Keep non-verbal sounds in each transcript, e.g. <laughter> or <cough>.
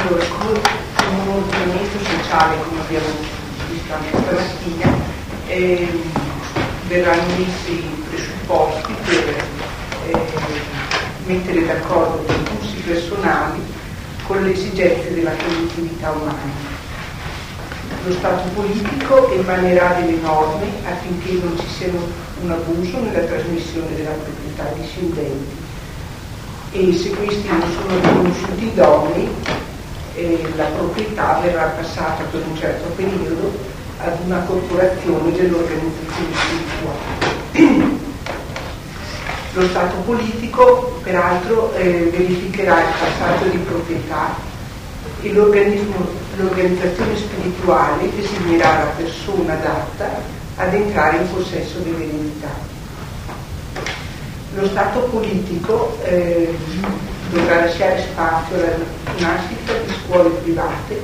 Allora, come un ordinamento sociale, come abbiamo visto anche stamattina, eh, verranno messi i presupposti per eh, mettere d'accordo gli impulsi personali con le esigenze della collettività umana. Lo Stato politico emanerà delle norme affinché non ci sia un abuso nella trasmissione della proprietà discendenti e se questi non sono riconosciuti idonei eh, la proprietà verrà passata per un certo periodo ad una corporazione dell'organizzazione spirituale. <clears throat> Lo Stato politico peraltro eh, verificherà il passaggio di proprietà e l'organizzazione spirituale designerà la persona adatta ad entrare in possesso dell'eredità. Lo Stato politico eh, dovrà lasciare spazio alla nascita scuole private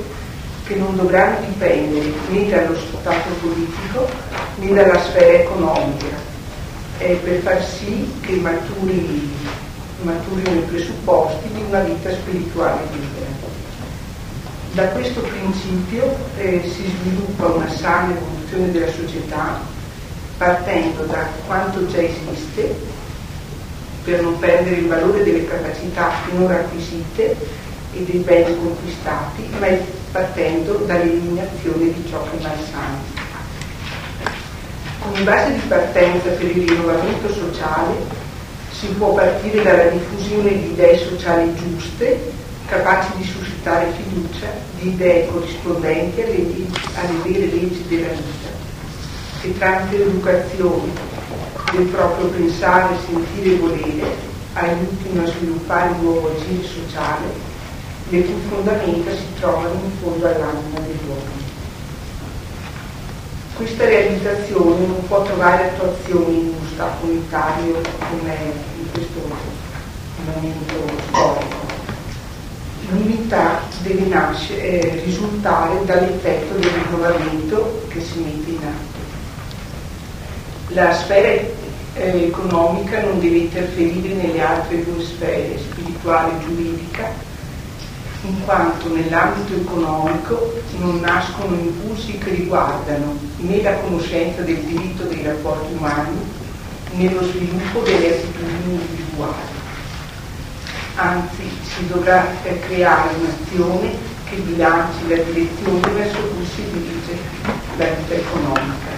che non dovranno dipendere né dallo Stato politico né dalla sfera economica, eh, per far sì che maturi, maturino i presupposti di una vita spirituale libera. Da questo principio eh, si sviluppa una sana evoluzione della società partendo da quanto già esiste per non perdere il valore delle capacità finora acquisite e dei beni conquistati, ma partendo dall'eliminazione di ciò che è malsano. Come base di partenza per il rinnovamento sociale si può partire dalla diffusione di idee sociali giuste, capaci di suscitare fiducia, di idee corrispondenti alle, alle vere leggi della vita, che tramite l'educazione, del proprio pensare, sentire e volere aiutino a sviluppare un nuovo agire sociale, le cui fondamenta si trovano in fondo all'anima dell'uomo. Questa realizzazione non può trovare attuazione in uno Stato unitario come in questo momento storico. L'unità deve nascere, eh, risultare dall'effetto del rinnovamento che si mette in atto. La sfera eh, economica non deve interferire nelle altre due sfere, spirituale e giuridica, in quanto nell'ambito economico non nascono impulsi che riguardano né la conoscenza del diritto dei rapporti umani né lo sviluppo delle attitudini individuali. Anzi, si dovrà creare un'azione che bilanci la direzione verso cui si dirige la vita economica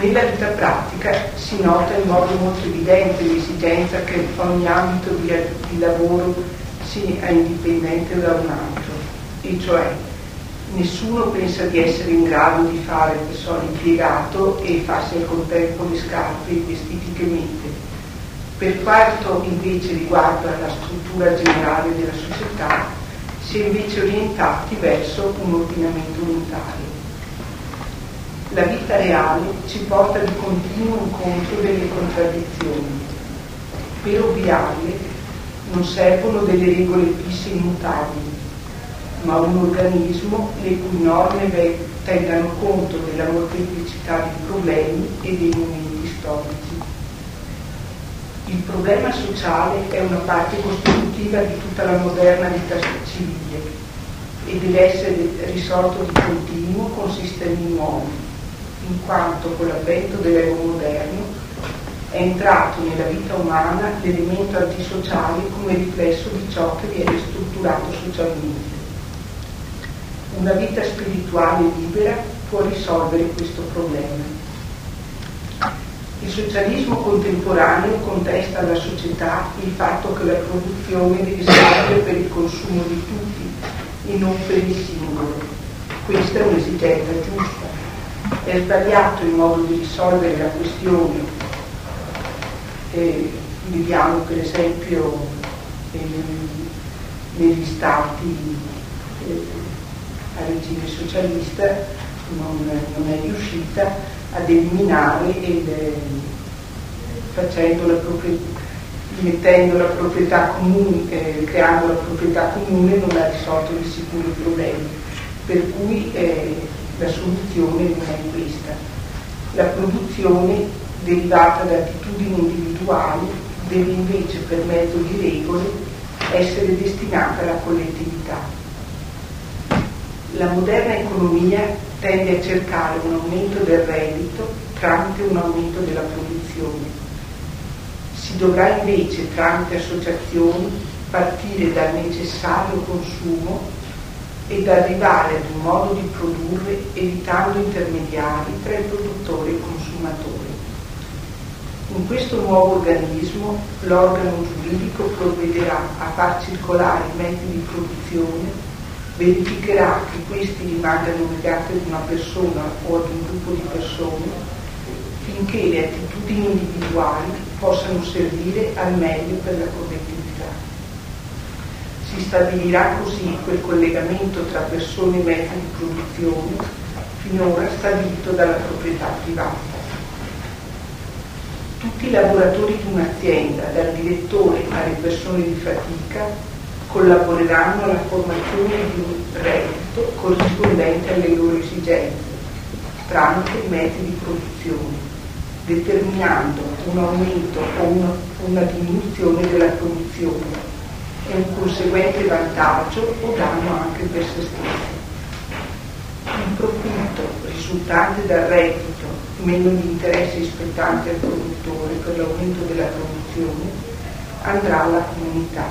nella vita pratica si nota in modo molto evidente l'esigenza che ogni ambito di, di lavoro sia indipendente da un altro, e cioè nessuno pensa di essere in grado di fare che so, l'impiegato e farsi al contempo le scarpe e i vestiti che mette. Per quanto invece riguarda la struttura generale della società, si è invece orientati verso un ordinamento unitario la vita reale ci porta di continuo incontro delle contraddizioni. Per ovviarle non servono delle regole fisse immutabili, ma un organismo le cui norme tengano conto della molteplicità dei problemi e dei momenti storici. Il problema sociale è una parte costitutiva di tutta la moderna vita civile e deve essere risolto di continuo con sistemi nuovi in quanto con l'avvento dell'uomo moderno è entrato nella vita umana l'elemento antisociale come riflesso di ciò che viene strutturato socialmente. Una vita spirituale libera può risolvere questo problema. Il socialismo contemporaneo contesta alla società il fatto che la produzione deve servire per il consumo di tutti e non per il singolo. Questa è un'esigenza giusta è sbagliato il modo di risolvere la questione. Eh, vediamo per esempio eh, negli stati eh, a regime socialista non, non, è riuscita ad eliminare il, la proprietà mettendo la proprietà comune, eh, creando la proprietà comune non ha risolto di sicuro i problemi. Per cui eh, la soluzione non è questa. La produzione derivata da attitudini individuali deve invece per mezzo di regole essere destinata alla collettività. La moderna economia tende a cercare un aumento del reddito tramite un aumento della produzione. Si dovrà invece, tramite associazioni, partire dal necessario consumo ed arrivare ad un modo di produrre evitando intermediari tra il produttore e il consumatore. In questo nuovo organismo l'organo giuridico provvederà a far circolare i mezzi di produzione, verificherà che questi rimangano legati ad una persona o ad un gruppo di persone, finché le attitudini individuali possano servire al meglio per la collettività. Si stabilirà così quel collegamento tra persone e mezzi di produzione finora stabilito dalla proprietà privata tutti i lavoratori di un'azienda, dal direttore alle persone di fatica, collaboreranno alla formazione di un reddito corrispondente alle loro esigenze, tramite i mezzi di produzione, determinando un aumento o una, una diminuzione della produzione e un conseguente vantaggio o danno anche per se stessi. Il profitto risultante dal reddito meno gli interessi spettanti al produttore per l'aumento della produzione, andrà alla comunità.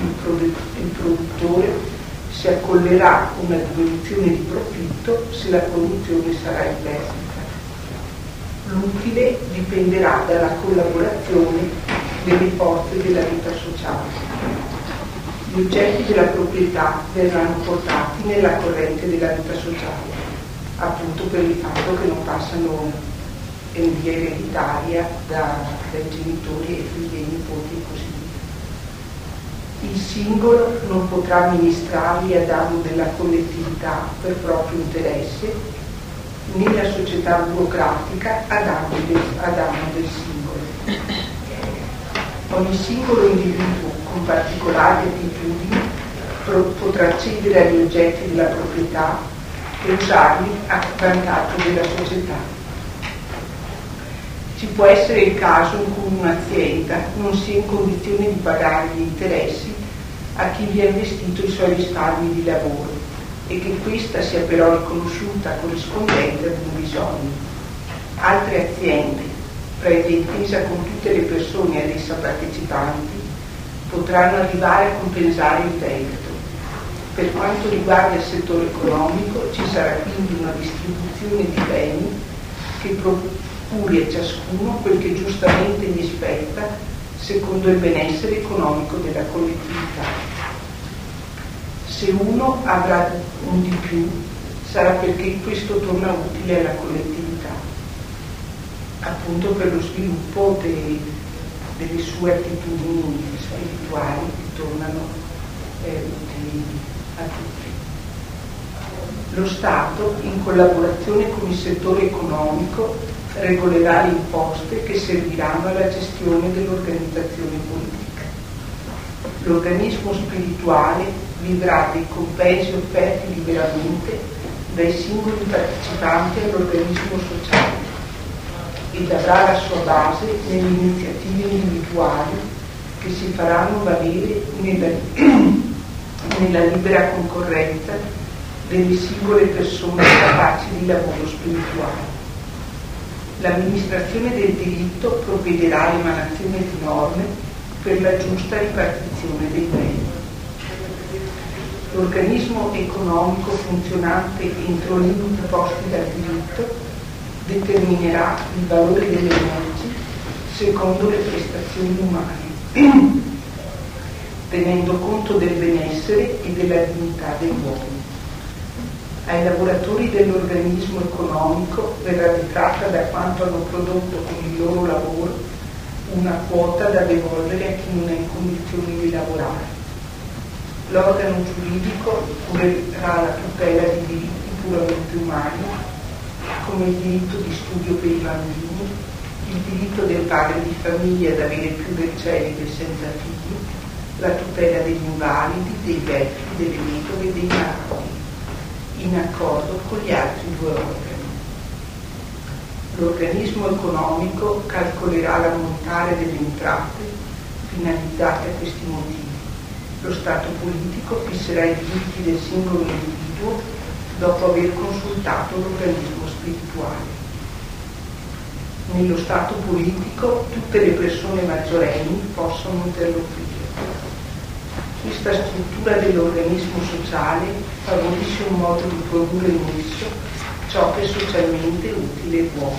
Il, produ- il produttore si accollerà una diminuzione di profitto se la produzione sarà in perdita. L'utile dipenderà dalla collaborazione delle forze della vita sociale. Gli oggetti della proprietà verranno portati nella corrente della vita sociale appunto per il fatto che non passano in via ereditaria da, dai genitori e figli e nipoti e così via. Il singolo non potrà amministrarli a danno della collettività per proprio interesse, né la società burocratica a danno del, a danno del singolo. Ogni singolo individuo con particolari attitudini potrà cedere agli oggetti della proprietà e usarli a vantaggio della società. Ci può essere il caso in cui un'azienda non sia in condizione di pagare gli interessi a chi vi ha investito i suoi risparmi di lavoro e che questa sia però riconosciuta corrispondente ad un bisogno. Altre aziende, previa intesa con tutte le persone ad essa partecipanti, potranno arrivare a compensare il debito per quanto riguarda il settore economico ci sarà quindi una distribuzione di beni che procuri a ciascuno quel che giustamente gli spetta secondo il benessere economico della collettività. Se uno avrà un di più sarà perché questo torna utile alla collettività, appunto per lo sviluppo de, delle sue attitudini spirituali che tornano eh, utili a tutti. Lo Stato, in collaborazione con il settore economico, regolerà le imposte che serviranno alla gestione dell'organizzazione politica. L'organismo spirituale vivrà dei compensi offerti liberamente dai singoli partecipanti all'organismo sociale ed avrà la sua base nelle iniziative individuali che si faranno valere nella <clears throat> nella libera concorrenza delle singole persone capaci di lavoro spirituale. L'amministrazione del diritto provvederà all'emanazione di norme per la giusta ripartizione dei beni. L'organismo economico funzionante entro limiti posti dal diritto determinerà il valore delle merci secondo le prestazioni umane <clears throat> tenendo conto del benessere e della dignità dei uomini. Ai lavoratori dell'organismo economico verrà ritratta da quanto hanno prodotto con il loro lavoro una quota da devolvere a chi non è in condizioni di lavorare. L'organo giuridico curerà la tutela di diritti puramente umani, come il diritto di studio per i bambini, il diritto del padre di famiglia ad avere più del celibe senza figli, la tutela degli invalidi, dei vecchi, delle vedove e dei malati, in accordo con gli altri due organi. L'organismo economico calcolerà l'ammontare delle entrate finalizzate a questi motivi. Lo Stato politico fisserà i diritti del singolo individuo dopo aver consultato l'organismo spirituale. Nello Stato politico tutte le persone maggiorenni possono interloquire. Questa struttura dell'organismo sociale favorisce un modo di produrre in esso ciò che è socialmente utile e buono.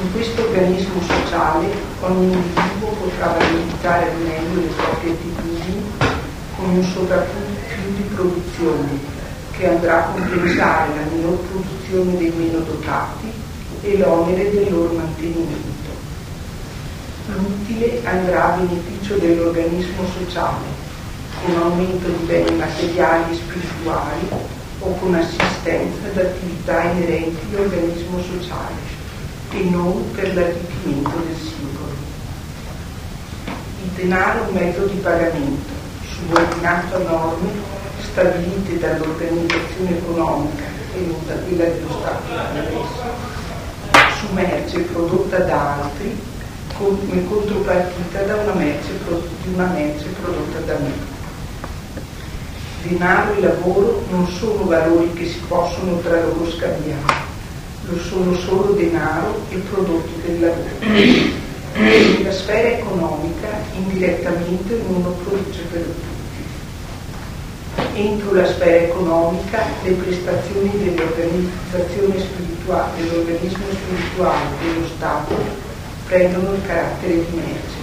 In questo organismo sociale ogni individuo potrà valorizzare al meglio le proprie attitudini con un sovrappiù di produzione che andrà a compensare la minor produzione dei meno dotati e l'onere del loro mantenimento. L'utile andrà a beneficio dell'organismo sociale, con aumento di beni materiali e spirituali o con assistenza ad attività inerenti all'organismo sociale e non per l'arricchimento del singolo. Il denaro è un mezzo di pagamento, subordinato a norme stabilite dall'organizzazione economica e non da quella dello Stato su merce prodotta da altri come contropartita da una merce, di una merce prodotta da me. Denaro e lavoro non sono valori che si possono tra loro scambiare, lo sono solo denaro e prodotti del lavoro. Nella sfera economica indirettamente ognuno produce per tutti entro la sfera economica le prestazioni dell'organizzazione spirituale, dell'organismo spirituale dello Stato prendono il carattere di merce.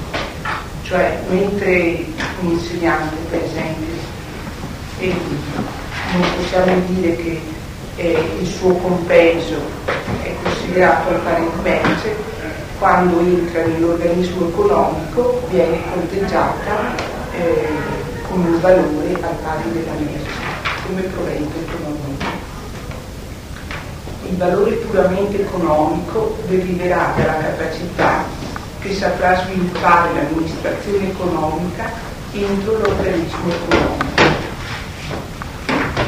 Cioè, mentre un insegnante, per esempio, non possiamo dire che eh, il suo compenso è considerato al pari di merce, quando entra nell'organismo economico viene conteggiata eh, con un valore al pari della merce, come provento economico. Il valore puramente economico deriverà dalla capacità che saprà sviluppare l'amministrazione economica entro l'organismo economico.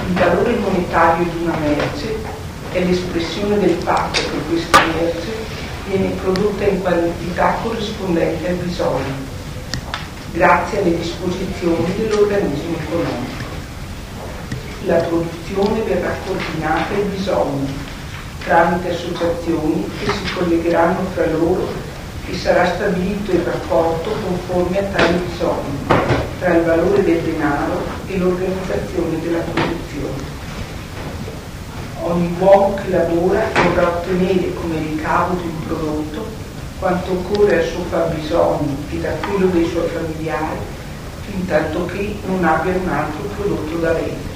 Il valore monetario di una merce è l'espressione del fatto che questa merce viene prodotta in quantità corrispondente al bisogno grazie alle disposizioni dell'organismo economico. La produzione verrà coordinata ai bisogni tramite associazioni che si collegheranno fra loro e sarà stabilito il rapporto conforme a tali bisogni tra il valore del denaro e l'organizzazione della produzione. Ogni uomo che lavora dovrà ottenere come ricavo di un prodotto quanto occorre al suo fabbisogno e da quello dei suoi familiari, fin tanto che non abbia un altro prodotto da vendere.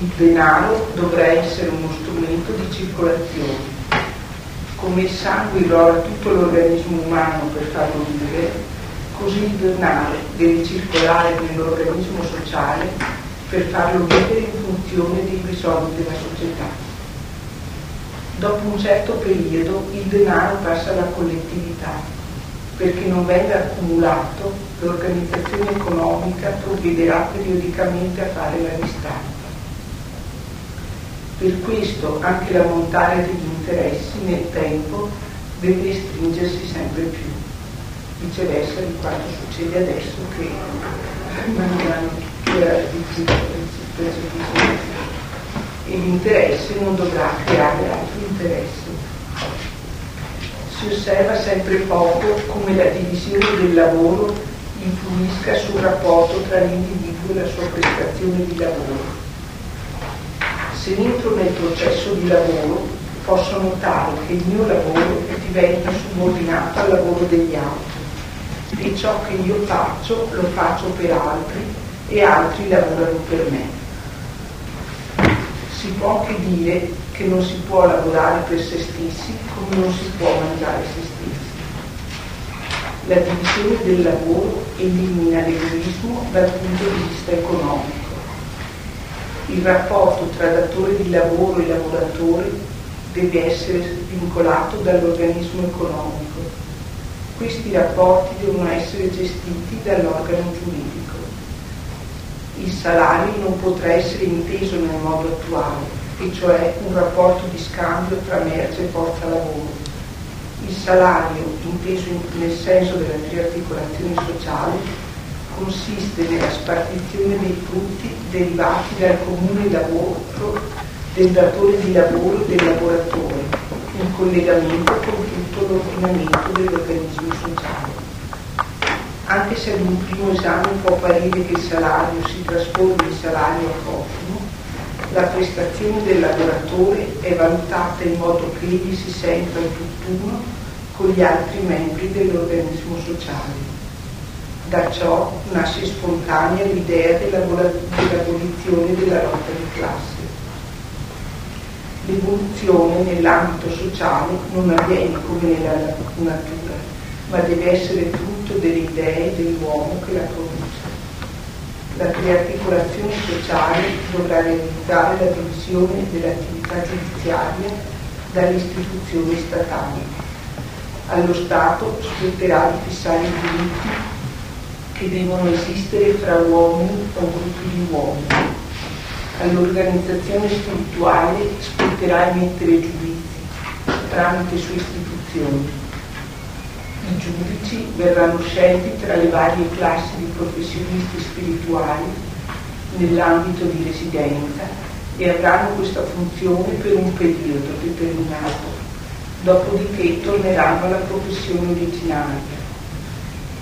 Il denaro dovrà essere uno strumento di circolazione. Come il sangue irroga tutto l'organismo umano per farlo vivere, così il denaro deve circolare nell'organismo sociale per farlo vivere in funzione dei bisogni della società. Dopo un certo periodo il denaro passa alla collettività, perché non venga accumulato, l'organizzazione economica provvederà periodicamente a fare la ristampa. Per questo anche l'ammontare degli interessi nel tempo deve stringersi sempre più, viceversa di quanto succede adesso che man mano che la difficile e l'interesse non dovrà creare altri interessi. Si osserva sempre poco come la divisione del lavoro influisca sul rapporto tra l'individuo e la sua prestazione di lavoro. Se entro nel processo di lavoro posso notare che il mio lavoro diventa subordinato al lavoro degli altri e ciò che io faccio lo faccio per altri e altri lavorano per me si può anche dire che non si può lavorare per se stessi come non si può mangiare se stessi. La divisione del lavoro elimina l'egoismo dal punto di vista economico. Il rapporto tra datore di lavoro e lavoratore deve essere vincolato dall'organismo economico. Questi rapporti devono essere gestiti dall'organo giuridico il salario non potrà essere inteso nel modo attuale, e cioè un rapporto di scambio tra merce e forza lavoro. Il salario, inteso nel senso della triarticolazione sociale, consiste nella spartizione dei frutti derivati dal comune lavoro del datore di lavoro e del lavoratore, in collegamento con tutto l'ordinamento dell'organismo sociale. Anche se ad un primo esame può apparire che il salario si trasforma in salario a prossimo, la prestazione del lavoratore è valutata in modo che egli si senta in tutt'uno con gli altri membri dell'organismo sociale. Da ciò nasce spontanea l'idea dell'abolizione della lotta di classe. L'evoluzione nell'ambito sociale non avviene come nella natura, ma deve essere frutto delle idee dell'uomo che la produce. La triarticolazione sociale dovrà realizzare la divisione dell'attività giudiziaria dalle istituzioni statali. Allo Stato spetterà di fissare i diritti che devono esistere fra uomini o gruppi di uomini. All'organizzazione spirituale spetterà emettere giudizi tramite sue istituzioni i giudici verranno scelti tra le varie classi di professionisti spirituali nell'ambito di residenza e avranno questa funzione per un periodo determinato, dopodiché torneranno alla professione originaria.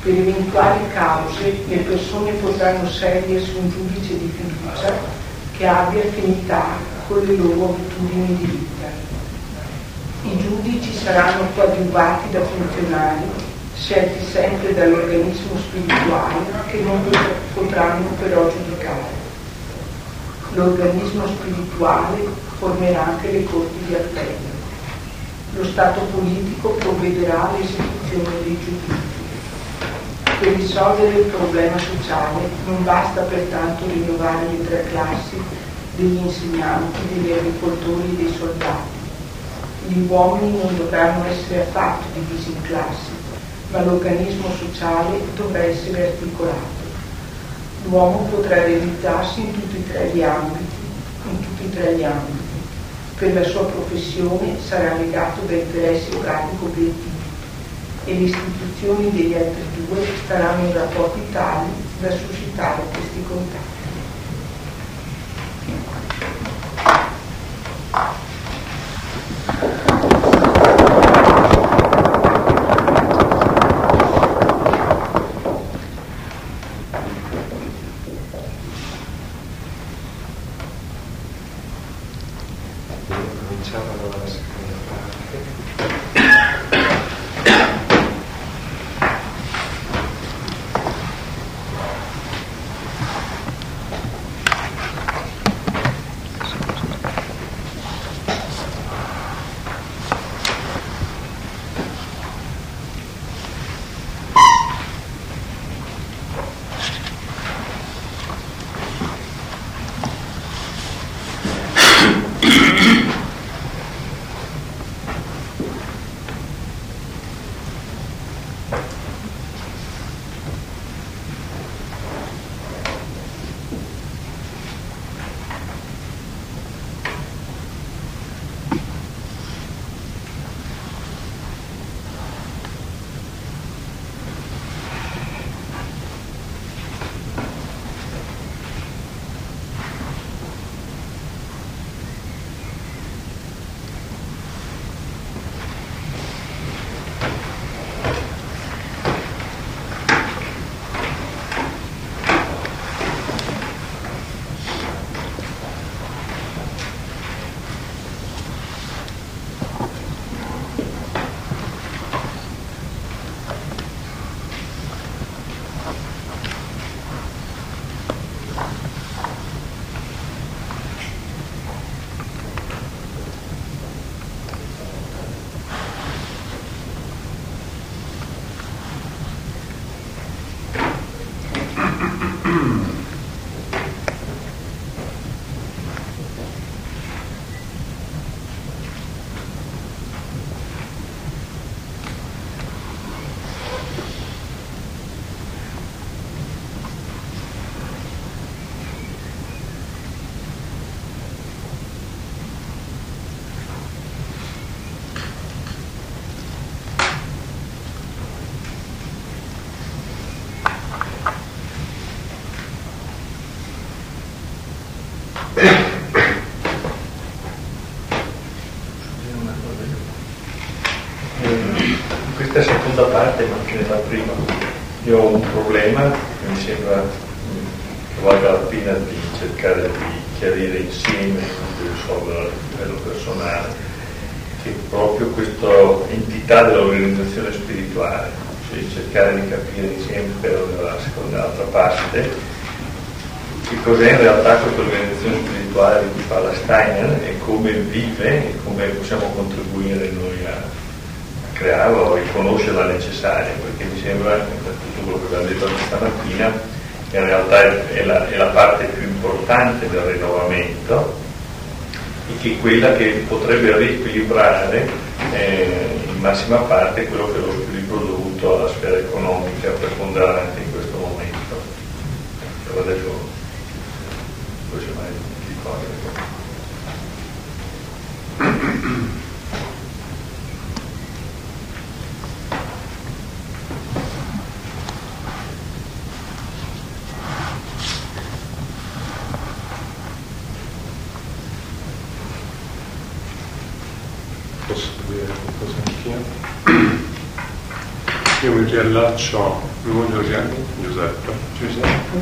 Per eventuali cause le persone potranno scegliersi un giudice di fiducia che abbia affinità con le loro abitudini di vita i giudici saranno coadiuvati da funzionari scelti sempre dall'organismo spirituale che non potranno però giudicare. L'organismo spirituale formerà anche le corti di appello. Lo Stato politico provvederà all'esecuzione dei giudizi. Per risolvere il problema sociale non basta pertanto rinnovare le tre classi degli insegnanti, degli agricoltori e dei soldati gli uomini non dovranno essere affatto divisi in classi, ma l'organismo sociale dovrà essere articolato. L'uomo potrà realizzarsi in tutti e tre gli ambiti, in tutti e tre gli ambiti. Per la sua professione sarà legato da interessi pratico obiettivi e le istituzioni degli altri due staranno da pochi tali da suscitare questi contatti. Cominciamo la seconda parte. Cos'è in realtà questa organizzazione spirituale di cui parla Steiner e come vive e come possiamo contribuire noi a crearla o riconoscerla necessaria, perché mi sembra, per tutto quello che abbiamo detto anche stamattina, in realtà è, è, la, è la parte più importante del rinnovamento e che è quella che potrebbe riequilibrare eh, in massima parte quello che è lo sviluppo dovuto alla sfera economica preponderante in questo momento. Adesso poi se mai di cose. Io mi riallaccio, mi voglio riallacciare, Giuseppe. Giuseppe?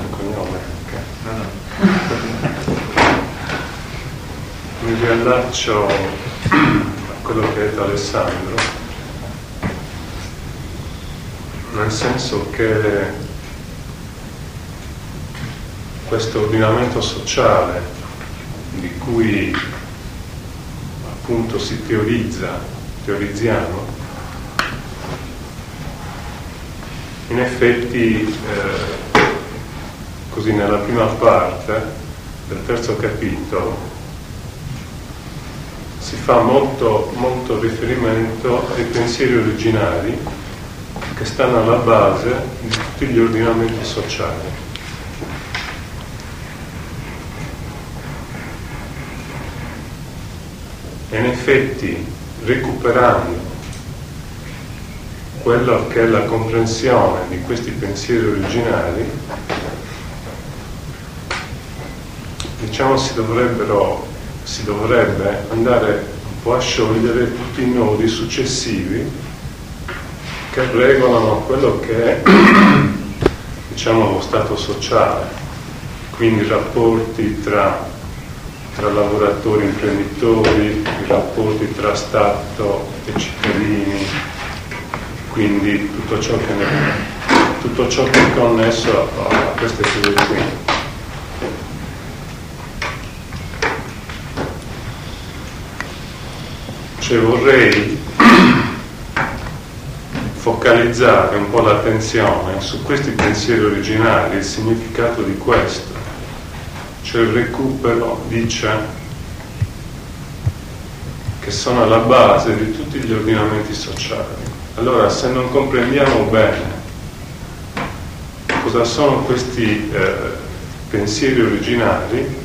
Il cognome, ok. No, no. <laughs> mi riallaccio a quello che ha detto Alessandro, nel senso che questo ordinamento sociale di cui appunto si teorizza, teorizziamo, in effetti eh, così nella prima parte del terzo capitolo si fa molto, molto riferimento ai pensieri originari che stanno alla base di tutti gli ordinamenti sociali. E in effetti recuperando quello che è la comprensione di questi pensieri originali, diciamo si dovrebbero, si dovrebbe andare un po' a sciogliere tutti i nodi successivi che regolano quello che è <clears throat> diciamo, lo stato sociale, quindi i rapporti tra, tra lavoratori e imprenditori, i rapporti tra Stato e cittadini, quindi tutto ciò che, ne, tutto ciò che è connesso a, a queste cose qui. Cioè vorrei focalizzare un po' l'attenzione su questi pensieri originali, il significato di questo, cioè il recupero, dice, che sono alla base di tutti gli ordinamenti sociali. Allora, se non comprendiamo bene cosa sono questi eh, pensieri originali,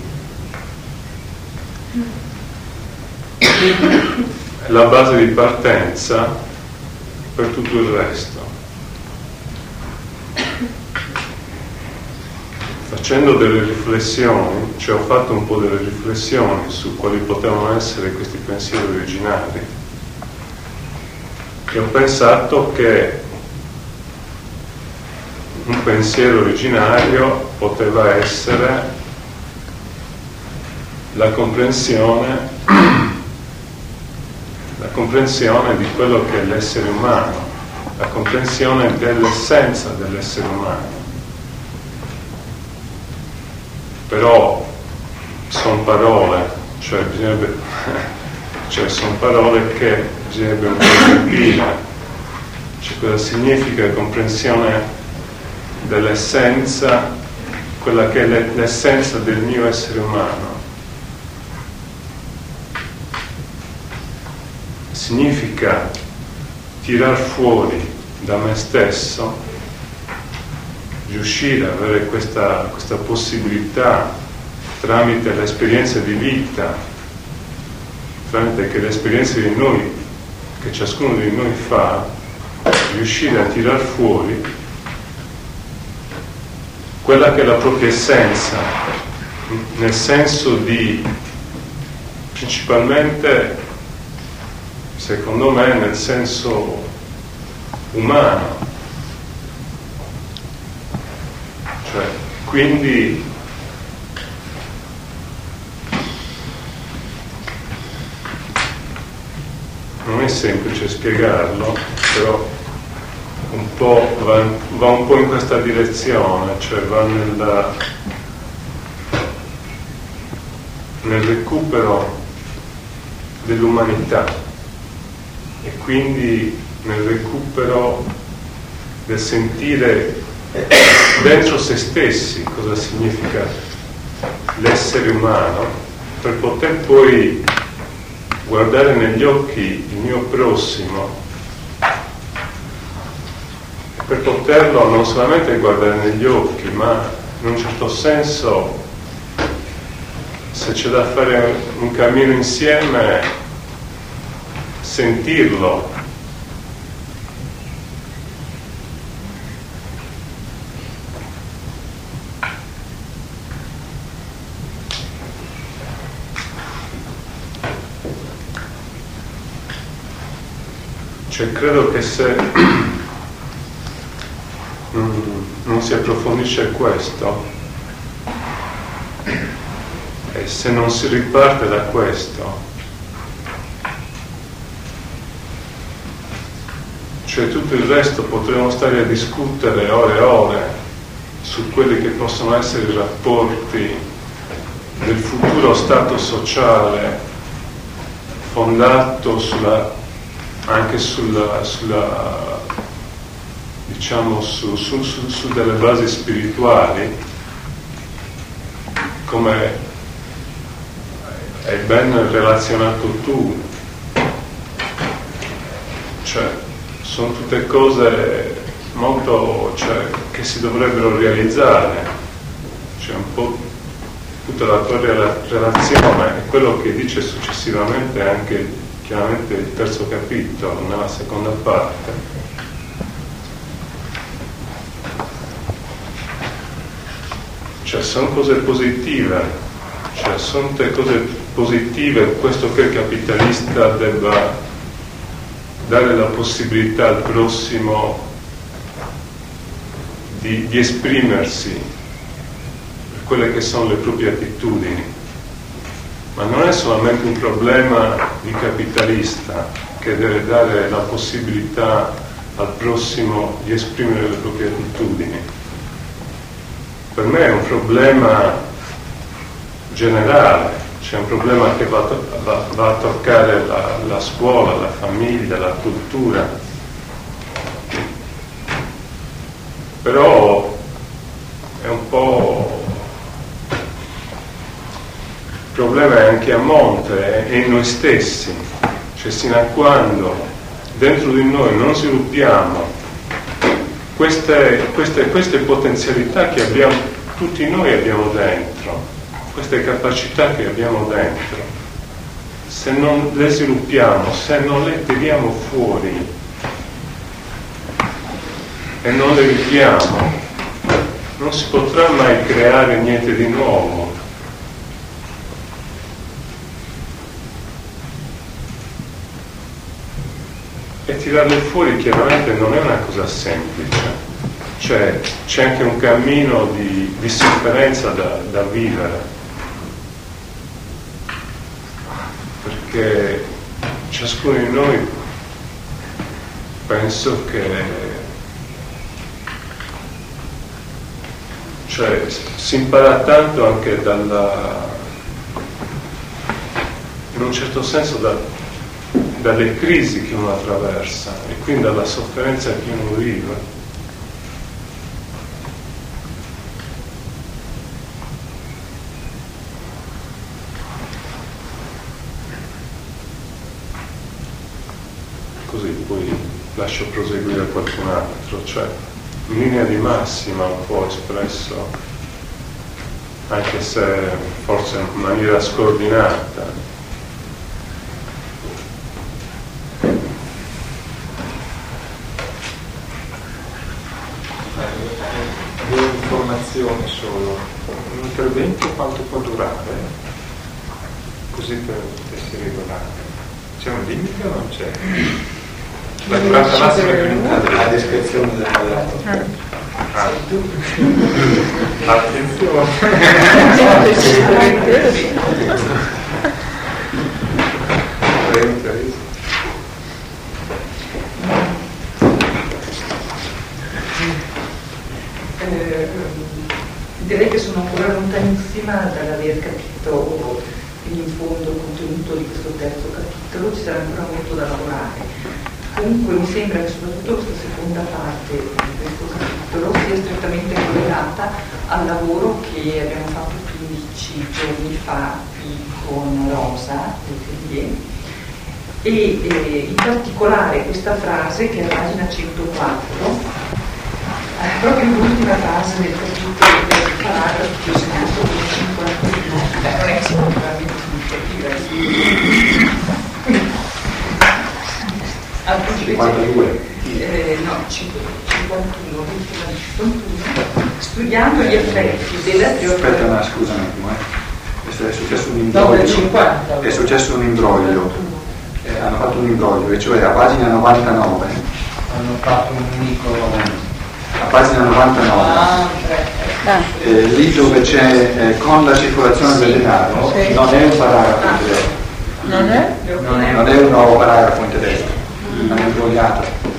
la base di partenza per tutto il resto. Facendo delle riflessioni, cioè ho fatto un po' delle riflessioni su quali potevano essere questi pensieri originali, e ho pensato che un pensiero originario poteva essere la comprensione, la comprensione di quello che è l'essere umano, la comprensione dell'essenza dell'essere umano. Però sono parole, cioè <laughs> cioè sono parole che bisognerebbe un po' capire cioè cosa significa comprensione dell'essenza, quella che è l'essenza del mio essere umano. Significa tirar fuori da me stesso, riuscire ad avere questa, questa possibilità tramite l'esperienza di vita, tramite che l'esperienza di noi che ciascuno di noi fa, riuscire a tirar fuori quella che è la propria essenza, nel senso di principalmente, secondo me, nel senso umano. Cioè, quindi non è semplice spiegarlo, però un va, va un po' in questa direzione, cioè va nella, nel recupero dell'umanità e quindi nel recupero del sentire dentro se stessi cosa significa l'essere umano per poter poi guardare negli occhi il mio prossimo per poterlo non solamente guardare negli occhi ma in un certo senso se c'è da fare un cammino insieme sentirlo. Cioè, credo che se non si approfondisce questo e se non si riparte da questo, cioè tutto il resto potremmo stare a discutere ore e ore su quelli che possono essere i rapporti del futuro stato sociale fondato sulla anche sulla, sulla diciamo su, su, su, su delle basi spirituali come hai ben relazionato tu cioè sono tutte cose molto cioè, che si dovrebbero realizzare cioè un po' tutta la tua relazione e quello che dice successivamente anche chiaramente il terzo capitolo, nella seconda parte. Cioè sono cose positive, cioè sono tutte cose positive questo che il capitalista debba dare la possibilità al prossimo di, di esprimersi per quelle che sono le proprie attitudini ma non è solamente un problema di capitalista che deve dare la possibilità al prossimo di esprimere le proprie attitudini. Per me è un problema generale, c'è un problema che va, va, va a toccare la, la scuola, la famiglia, la cultura. Però è un po' Il problema è anche a monte e in noi stessi, cioè sino a quando dentro di noi non sviluppiamo queste, queste, queste potenzialità che abbiamo, tutti noi abbiamo dentro, queste capacità che abbiamo dentro, se non le sviluppiamo, se non le tiriamo fuori e non le viviamo, non si potrà mai creare niente di nuovo. e tirarle fuori chiaramente non è una cosa semplice, cioè c'è anche un cammino di, di sofferenza da, da vivere, perché ciascuno di noi penso che cioè, si impara tanto anche dalla, in un certo senso da, dalle crisi che uno attraversa e quindi dalla sofferenza che uno vive. Così poi lascio proseguire qualcun altro, cioè in linea di massima un po' espresso, anche se forse in maniera scordinata, un'affermazione solo, un intervento quanto può durare? Così per potersi regolare. C'è un limite o non c'è? La durata massima è limitata La descrizione del quadrato. Ah. Attenzione! Teresa. Eh, direi che sono ancora lontanissima dall'aver capito fino in fondo il contenuto di questo terzo capitolo, ci sarà ancora molto da lavorare. Comunque mi sembra che soprattutto questa seconda parte di questo capitolo sia strettamente collegata al lavoro che abbiamo fatto 15 giorni fa qui con Rosa Letelier e eh, in particolare questa frase che è a pagina 104 eh, proprio l'ultima frase del capitolo del paragrafo che ho segnato con 51 eh, non è sicuramente significativa al 52. eh, no 51 l'ultima di 51 studiando gli effetti della teoria Aspetta, no, scusa un attimo, eh. È successo un imbroglio. 50 È successo un imbroglio. Eh, hanno fatto un imbroglio, e cioè a pagina 99, hanno fatto un unico a pagina 99, ah, eh, lì dove c'è eh, con la circolazione del denaro, Sì. non è un paragrafo in tedesco, non è? non è un nuovo paragrafo in tedesco, non è imbrogliato.